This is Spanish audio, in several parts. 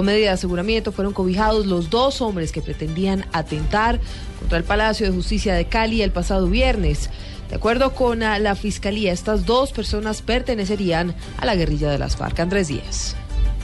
Con medida de aseguramiento fueron cobijados los dos hombres que pretendían atentar contra el Palacio de Justicia de Cali el pasado viernes. De acuerdo con la Fiscalía, estas dos personas pertenecerían a la guerrilla de las FARC. Andrés Díaz.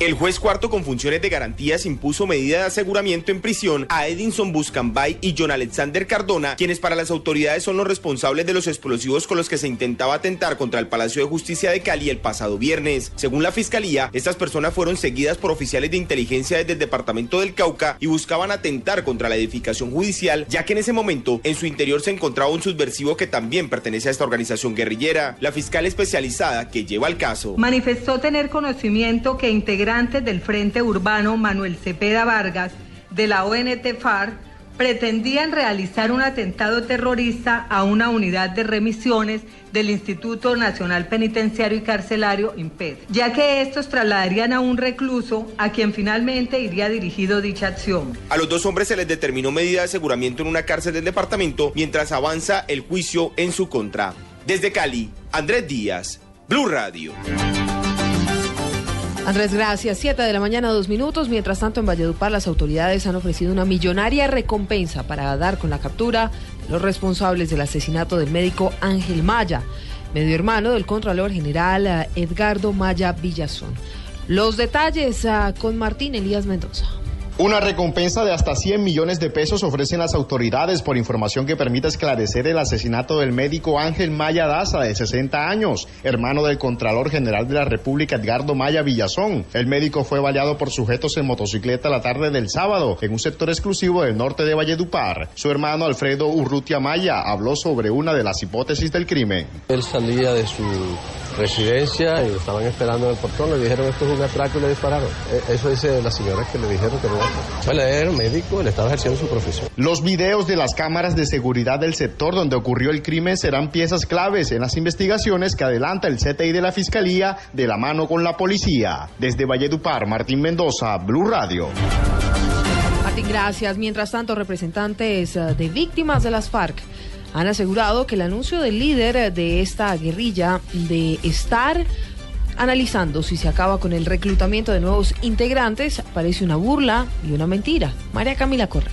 El juez cuarto con funciones de garantías impuso medida de aseguramiento en prisión a Edinson Buscambay y John Alexander Cardona, quienes para las autoridades son los responsables de los explosivos con los que se intentaba atentar contra el Palacio de Justicia de Cali el pasado viernes. Según la fiscalía, estas personas fueron seguidas por oficiales de inteligencia desde el departamento del Cauca y buscaban atentar contra la edificación judicial, ya que en ese momento en su interior se encontraba un subversivo que también pertenece a esta organización guerrillera. La fiscal especializada que lleva el caso manifestó tener conocimiento que del Frente Urbano Manuel Cepeda Vargas de la ONT FARC pretendían realizar un atentado terrorista a una unidad de remisiones del Instituto Nacional Penitenciario y Carcelario IMPED, ya que estos trasladarían a un recluso a quien finalmente iría dirigido dicha acción. A los dos hombres se les determinó medida de aseguramiento en una cárcel del departamento mientras avanza el juicio en su contra. Desde Cali, Andrés Díaz, Blue Radio. Andrés, gracias. Siete de la mañana, dos minutos. Mientras tanto, en Valledupar, las autoridades han ofrecido una millonaria recompensa para dar con la captura de los responsables del asesinato del médico Ángel Maya, medio hermano del Contralor General eh, Edgardo Maya Villazón. Los detalles ah, con Martín Elías Mendoza. Una recompensa de hasta 100 millones de pesos ofrecen las autoridades por información que permita esclarecer el asesinato del médico Ángel Maya Daza, de 60 años, hermano del Contralor General de la República Edgardo Maya Villazón. El médico fue baleado por sujetos en motocicleta la tarde del sábado en un sector exclusivo del norte de Valledupar. Su hermano Alfredo Urrutia Maya habló sobre una de las hipótesis del crimen. Él salía de su residencia y estaban esperando en el portón, le dijeron esto es un atraco y le dispararon. E, eso dice la señora que le dijeron que no. Él era médico, él estaba ejerciendo su profesión. Los videos de las cámaras de seguridad del sector donde ocurrió el crimen serán piezas claves en las investigaciones que adelanta el CTI de la Fiscalía de la mano con la policía. Desde Valledupar, Martín Mendoza, Blue Radio. Martín, gracias. Mientras tanto, representantes eh, de víctimas de las FARC han asegurado que el anuncio del líder de esta guerrilla de estar analizando si se acaba con el reclutamiento de nuevos integrantes parece una burla y una mentira. María Camila Correa.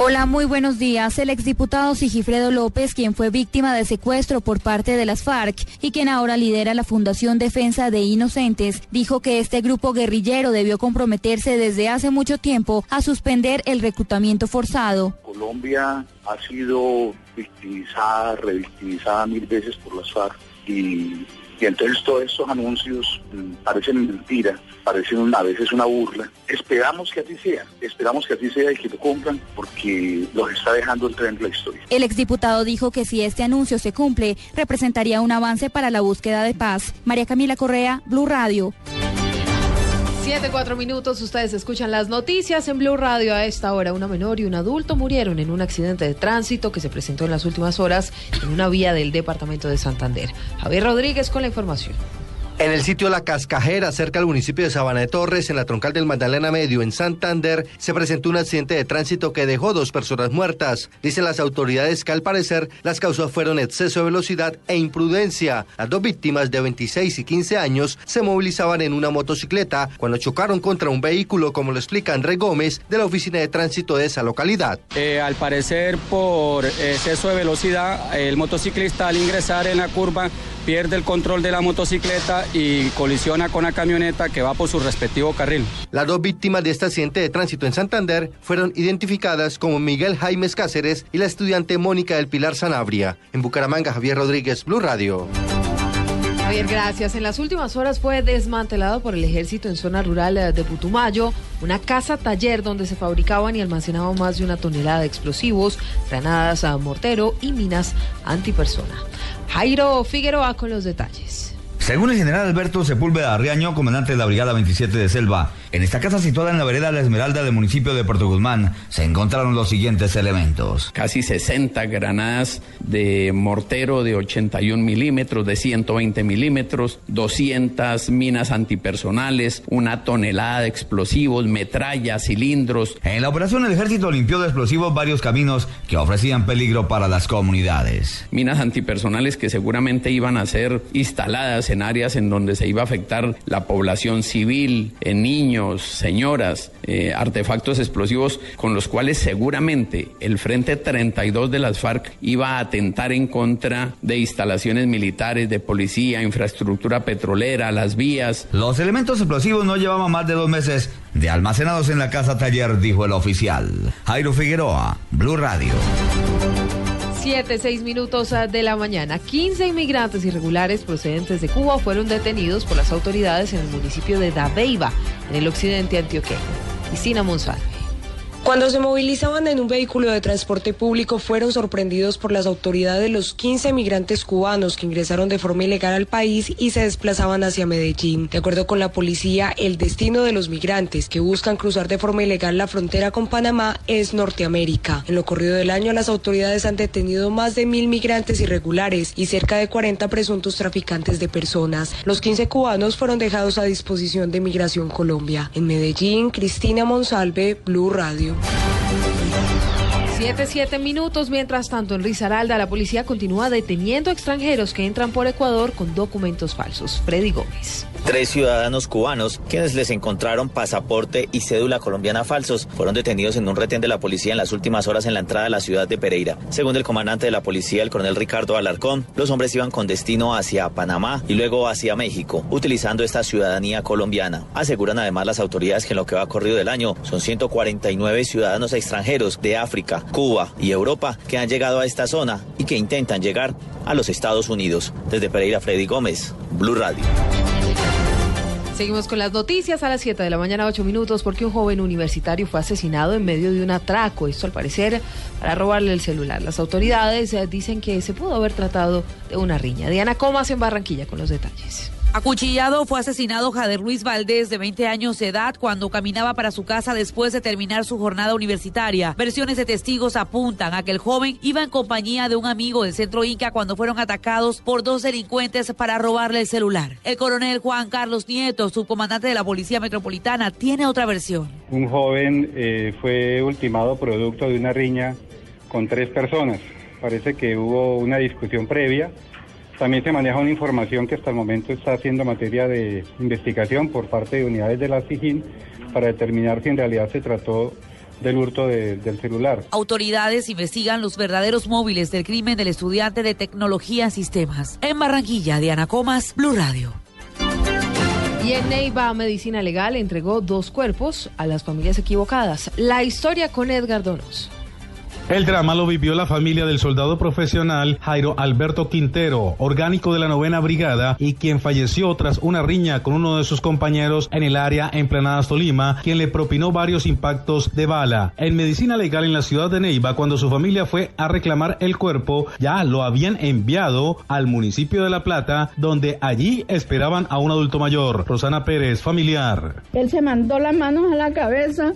Hola, muy buenos días. El exdiputado Sigifredo López, quien fue víctima de secuestro por parte de las FARC y quien ahora lidera la Fundación Defensa de Inocentes, dijo que este grupo guerrillero debió comprometerse desde hace mucho tiempo a suspender el reclutamiento forzado. Colombia ha sido victimizada, revictimizada mil veces por las FARC y y entonces todos estos anuncios mm, parecen mentira, parecen a veces una burla. Esperamos que así sea, esperamos que así sea y que lo cumplan porque los está dejando el tren de la historia. El exdiputado dijo que si este anuncio se cumple, representaría un avance para la búsqueda de paz. María Camila Correa, Blue Radio. Siete, cuatro minutos, ustedes escuchan las noticias en Blue Radio a esta hora. Una menor y un adulto murieron en un accidente de tránsito que se presentó en las últimas horas en una vía del departamento de Santander. Javier Rodríguez con la información. En el sitio La Cascajera, cerca del municipio de Sabana de Torres, en la troncal del Magdalena Medio, en Santander, se presentó un accidente de tránsito que dejó dos personas muertas. Dicen las autoridades que al parecer las causas fueron exceso de velocidad e imprudencia. Las dos víctimas de 26 y 15 años se movilizaban en una motocicleta cuando chocaron contra un vehículo, como lo explica André Gómez de la oficina de tránsito de esa localidad. Eh, al parecer, por exceso de velocidad, el motociclista al ingresar en la curva pierde el control de la motocicleta y colisiona con la camioneta que va por su respectivo carril. Las dos víctimas de este accidente de tránsito en Santander fueron identificadas como Miguel Jaimes Cáceres y la estudiante Mónica del Pilar Sanabria. En Bucaramanga, Javier Rodríguez, Blue Radio. Javier, gracias. En las últimas horas fue desmantelado por el ejército en zona rural eh, de Putumayo una casa taller donde se fabricaban y almacenaban más de una tonelada de explosivos, granadas a mortero y minas antipersona. Jairo Figueroa con los detalles. Según el general Alberto Sepúlveda Arriaño, comandante de la Brigada 27 de Selva, en esta casa situada en la vereda La Esmeralda del municipio de Puerto Guzmán se encontraron los siguientes elementos. Casi 60 granadas de mortero de 81 milímetros, de 120 milímetros, 200 minas antipersonales, una tonelada de explosivos, metrallas, cilindros. En la operación el ejército limpió de explosivos varios caminos que ofrecían peligro para las comunidades. Minas antipersonales que seguramente iban a ser instaladas en áreas en donde se iba a afectar la población civil, en niños, señoras, eh, artefactos explosivos con los cuales seguramente el Frente 32 de las FARC iba a atentar en contra de instalaciones militares, de policía, infraestructura petrolera, las vías. Los elementos explosivos no llevaban más de dos meses de almacenados en la casa taller, dijo el oficial. Jairo Figueroa, Blue Radio. Siete, seis minutos ah, de la mañana. 15 inmigrantes irregulares procedentes de Cuba fueron detenidos por las autoridades en el municipio de Dabeiba, en el occidente antioqueño. Cristina Monsalve. Cuando se movilizaban en un vehículo de transporte público fueron sorprendidos por las autoridades los 15 migrantes cubanos que ingresaron de forma ilegal al país y se desplazaban hacia Medellín. De acuerdo con la policía, el destino de los migrantes que buscan cruzar de forma ilegal la frontera con Panamá es Norteamérica. En lo corrido del año, las autoridades han detenido más de mil migrantes irregulares y cerca de 40 presuntos traficantes de personas. Los 15 cubanos fueron dejados a disposición de Migración Colombia. En Medellín, Cristina Monsalve, Blue Radio. Brasil. Siete, siete minutos. Mientras tanto, en Risaralda, la policía continúa deteniendo extranjeros que entran por Ecuador con documentos falsos. Freddy Gómez. Tres ciudadanos cubanos, quienes les encontraron pasaporte y cédula colombiana falsos, fueron detenidos en un retén de la policía en las últimas horas en la entrada a la ciudad de Pereira. Según el comandante de la policía, el coronel Ricardo Alarcón, los hombres iban con destino hacia Panamá y luego hacia México, utilizando esta ciudadanía colombiana. Aseguran además las autoridades que en lo que va corrido del año son 149 ciudadanos extranjeros de África, Cuba y Europa que han llegado a esta zona y que intentan llegar a los Estados Unidos. Desde Pereira, Freddy Gómez, Blue Radio. Seguimos con las noticias a las 7 de la mañana, 8 minutos, porque un joven universitario fue asesinado en medio de un atraco. Esto al parecer para robarle el celular. Las autoridades eh, dicen que se pudo haber tratado de una riña. Diana Comas en Barranquilla con los detalles. Acuchillado fue asesinado Jader Luis Valdés, de 20 años de edad, cuando caminaba para su casa después de terminar su jornada universitaria. Versiones de testigos apuntan a que el joven iba en compañía de un amigo del centro Inca cuando fueron atacados por dos delincuentes para robarle el celular. El coronel Juan Carlos Nieto, subcomandante de la Policía Metropolitana, tiene otra versión. Un joven eh, fue ultimado producto de una riña con tres personas. Parece que hubo una discusión previa también se maneja una información que hasta el momento está haciendo materia de investigación por parte de unidades de la SIGIN para determinar si en realidad se trató del hurto del celular. Autoridades investigan los verdaderos móviles del crimen del estudiante de tecnología sistemas. En Barranquilla, Diana Comas, Blue Radio. Y en Neiva Medicina Legal entregó dos cuerpos a las familias equivocadas. La historia con Edgar Donos. El drama lo vivió la familia del soldado profesional Jairo Alberto Quintero, orgánico de la novena brigada y quien falleció tras una riña con uno de sus compañeros en el área en Planadas Tolima, quien le propinó varios impactos de bala. En medicina legal en la ciudad de Neiva, cuando su familia fue a reclamar el cuerpo, ya lo habían enviado al municipio de La Plata, donde allí esperaban a un adulto mayor. Rosana Pérez, familiar. Él se mandó las manos a la cabeza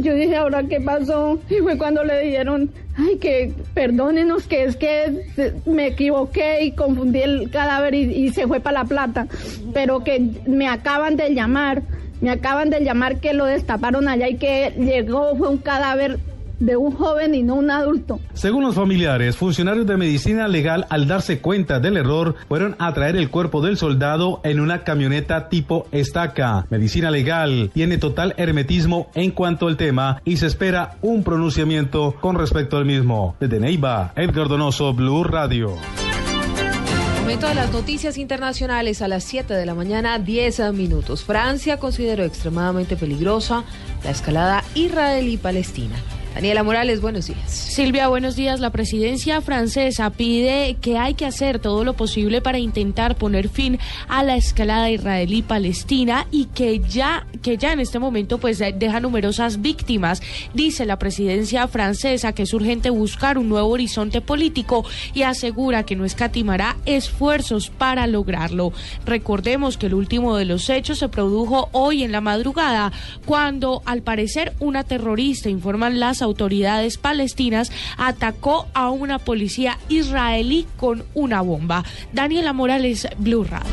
yo dije, ¿ahora qué pasó? Y fue cuando le dijeron, ay, que perdónenos, que es que me equivoqué y confundí el cadáver y, y se fue para La Plata, pero que me acaban de llamar, me acaban de llamar que lo destaparon allá y que llegó, fue un cadáver de un joven y no un adulto. Según los familiares, funcionarios de medicina legal al darse cuenta del error fueron a traer el cuerpo del soldado en una camioneta tipo estaca. Medicina legal tiene total hermetismo en cuanto al tema y se espera un pronunciamiento con respecto al mismo. Desde Neiva, Edgar Donoso, Blue Radio. Momento de las noticias internacionales a las 7 de la mañana, 10 minutos. Francia consideró extremadamente peligrosa la escalada israelí-palestina. Daniela Morales, buenos días. Silvia, buenos días. La presidencia francesa pide que hay que hacer todo lo posible para intentar poner fin a la escalada israelí-palestina y que ya, que ya en este momento pues deja numerosas víctimas. Dice la presidencia francesa que es urgente buscar un nuevo horizonte político y asegura que no escatimará esfuerzos para lograrlo. Recordemos que el último de los hechos se produjo hoy en la madrugada cuando al parecer una terrorista, informan las autoridades palestinas, atacó a una policía israelí con una bomba. Daniela Morales, Blue Radio.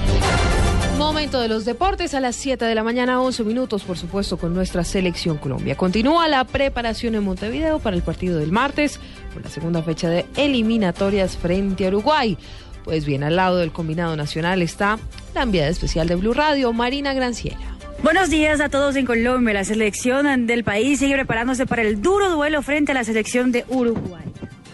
Momento de los deportes a las 7 de la mañana, 11 minutos, por supuesto, con nuestra selección Colombia. Continúa la preparación en Montevideo para el partido del martes, por la segunda fecha de eliminatorias frente a Uruguay. Pues bien, al lado del combinado nacional está la enviada especial de Blue Radio, Marina Granciera. Buenos días a todos en Colombia. La selección del país sigue preparándose para el duro duelo frente a la selección de Uruguay.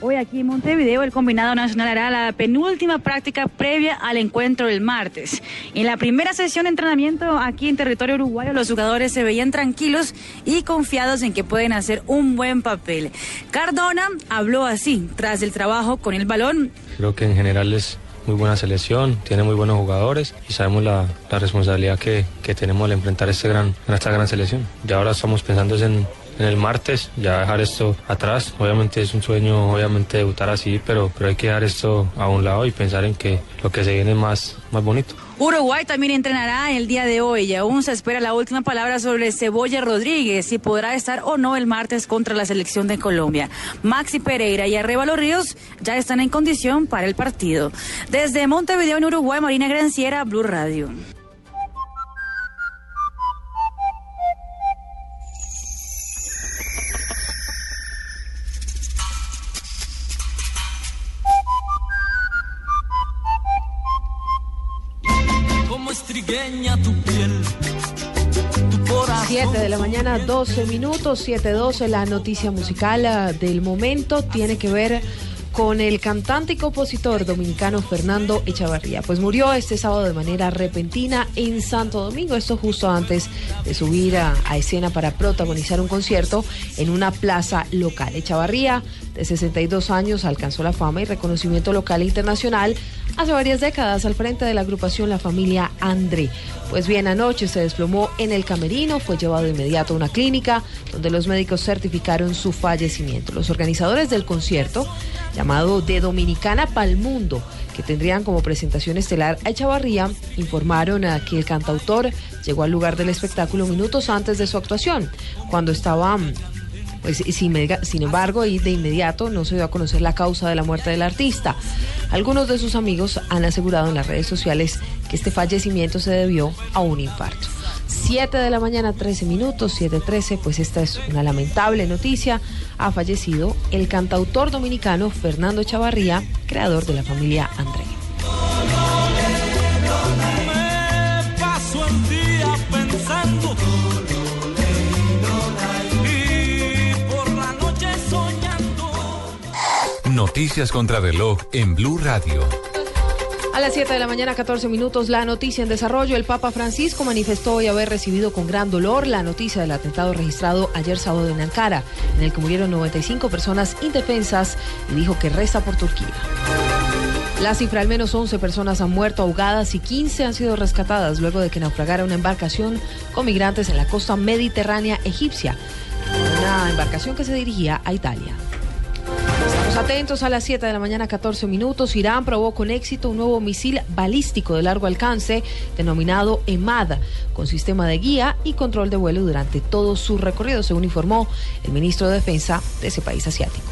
Hoy aquí en Montevideo el combinado nacional hará la penúltima práctica previa al encuentro del martes. En la primera sesión de entrenamiento aquí en territorio uruguayo los jugadores se veían tranquilos y confiados en que pueden hacer un buen papel. Cardona habló así tras el trabajo con el balón. Creo que en general es muy buena selección, tiene muy buenos jugadores y sabemos la, responsabilidad que, tenemos al enfrentar este gran, esta gran selección. Ya ahora estamos pensando en, en el martes, ya dejar esto atrás. Obviamente es un sueño, obviamente debutar así, pero, pero hay que dejar esto a un lado y pensar en que lo que se viene es más, más bonito. Uruguay también entrenará el día de hoy y aún se espera la última palabra sobre Cebolla Rodríguez, si podrá estar o no el martes contra la selección de Colombia. Maxi Pereira y Arreba Ríos ya están en condición para el partido. Desde Montevideo en Uruguay, Marina Granciera, Blue Radio. Tu piel. 7 de la mañana, 12 minutos, 7.12, la noticia musical ah, del momento tiene que ver con el cantante y compositor dominicano Fernando Echavarría. Pues murió este sábado de manera repentina en Santo Domingo, esto justo antes de subir a, escena para protagonizar un concierto en una plaza local. Echavarría, de 62 años, alcanzó la fama y reconocimiento local e internacional hace varias décadas al frente de la agrupación La Familia André. Pues bien, anoche se desplomó en el camerino, fue llevado de inmediato a una clínica donde los médicos certificaron su fallecimiento. Los organizadores del concierto llamado De Dominicana Pal Mundo, que tendrían como presentación estelar a Echavarría, informaron que el cantautor llegó al lugar del espectáculo minutos antes de su actuación, cuando estaba pues, sin, embargo, y de inmediato no se dio a conocer la causa de la muerte del artista. Algunos de sus amigos han asegurado en las redes sociales que este fallecimiento se debió a un infarto. 7 de la mañana, 13 minutos, 7.13, pues esta es una lamentable noticia. Ha fallecido el cantautor dominicano Fernando Chavarría, creador de la familia André. Noticias contra reloj en Blue Radio. A las 7 de la mañana, 14 minutos, la noticia en desarrollo. El Papa Francisco manifestó hoy haber recibido con gran dolor la noticia del atentado registrado ayer sábado en Ankara, en el que murieron 95 personas indefensas y dijo que resta por Turquía. La cifra, al menos 11 personas han muerto ahogadas y 15 han sido rescatadas luego de que naufragara una embarcación con migrantes en la costa mediterránea egipcia, una embarcación que se dirigía a Italia atentos a las 7 de la mañana, 14 minutos. Irán probó con éxito un nuevo misil balístico de largo alcance denominado EMAD, con sistema de guía y control de vuelo durante todo su recorrido, según informó el ministro de Defensa de ese país asiático.